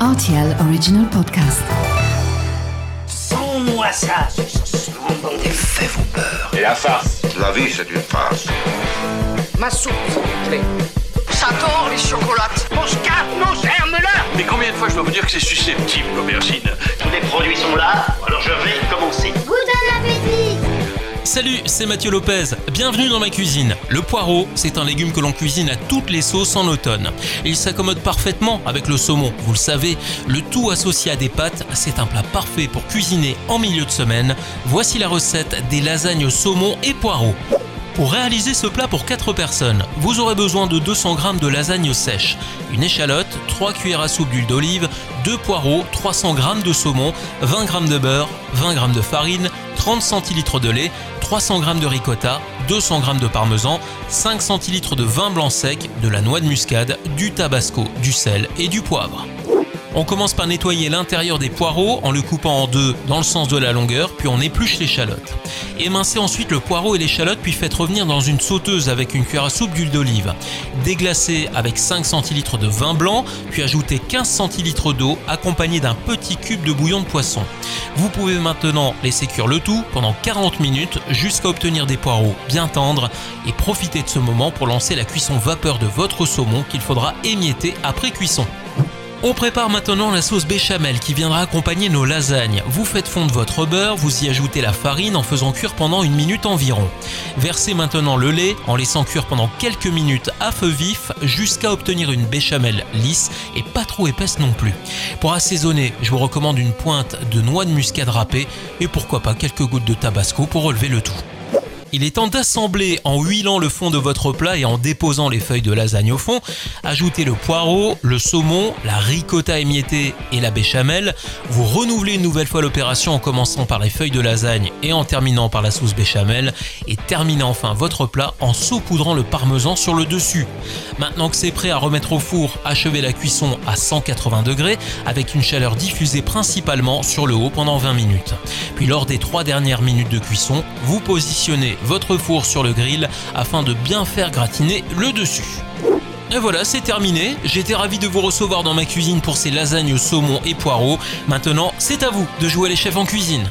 RTL Original Podcast. Sans-moi ça, Les faits vont peur. Et la farce La vie, c'est une farce. Ma soupe, s'il vous plaît. J'adore les chocolates. Mon scarpe, mon germe-là Mais combien de fois je dois vous dire que c'est susceptible, l'aubergine? Tous les produits sont là, alors je vais commencer. Salut, c'est Mathieu Lopez. Bienvenue dans ma cuisine. Le poireau, c'est un légume que l'on cuisine à toutes les sauces en automne. Il s'accommode parfaitement avec le saumon. Vous le savez, le tout associé à des pâtes, c'est un plat parfait pour cuisiner en milieu de semaine. Voici la recette des lasagnes saumon et poireaux. Pour réaliser ce plat pour 4 personnes, vous aurez besoin de 200 g de lasagne sèche, une échalote, 3 cuillères à soupe d'huile d'olive, 2 poireaux, 300 g de saumon, 20 g de beurre, 20 g de farine, 30 centilitres de lait, 300 g de ricotta, 200 g de parmesan, 5 centilitres de vin blanc sec, de la noix de muscade, du tabasco, du sel et du poivre. On commence par nettoyer l'intérieur des poireaux en le coupant en deux dans le sens de la longueur, puis on épluche l'échalote. Émincez ensuite le poireau et l'échalote, puis faites revenir dans une sauteuse avec une cuillère à soupe d'huile d'olive. Déglacez avec 5 centilitres de vin blanc, puis ajoutez 15 centilitres d'eau accompagné d'un petit cube de bouillon de poisson. Vous pouvez maintenant laisser cuire le tout pendant 40 minutes jusqu'à obtenir des poireaux bien tendres et profitez de ce moment pour lancer la cuisson vapeur de votre saumon qu'il faudra émietter après cuisson. On prépare maintenant la sauce béchamel qui viendra accompagner nos lasagnes. Vous faites fondre votre beurre, vous y ajoutez la farine en faisant cuire pendant une minute environ. Versez maintenant le lait en laissant cuire pendant quelques minutes à feu vif jusqu'à obtenir une béchamel lisse et pas trop épaisse non plus. Pour assaisonner, je vous recommande une pointe de noix de muscade râpée et pourquoi pas quelques gouttes de tabasco pour relever le tout. Il est temps d'assembler en huilant le fond de votre plat et en déposant les feuilles de lasagne au fond. Ajoutez le poireau, le saumon, la ricotta émiettée et la béchamel. Vous renouvelez une nouvelle fois l'opération en commençant par les feuilles de lasagne et en terminant par la sauce béchamel. Et terminez enfin votre plat en saupoudrant le parmesan sur le dessus. Maintenant que c'est prêt à remettre au four, achevez la cuisson à 180 degrés avec une chaleur diffusée principalement sur le haut pendant 20 minutes. Puis lors des trois dernières minutes de cuisson, vous positionnez votre four sur le grill afin de bien faire gratiner le dessus. Et voilà, c'est terminé. J'étais ravi de vous recevoir dans ma cuisine pour ces lasagnes saumon et poireaux. Maintenant, c'est à vous de jouer les chefs en cuisine.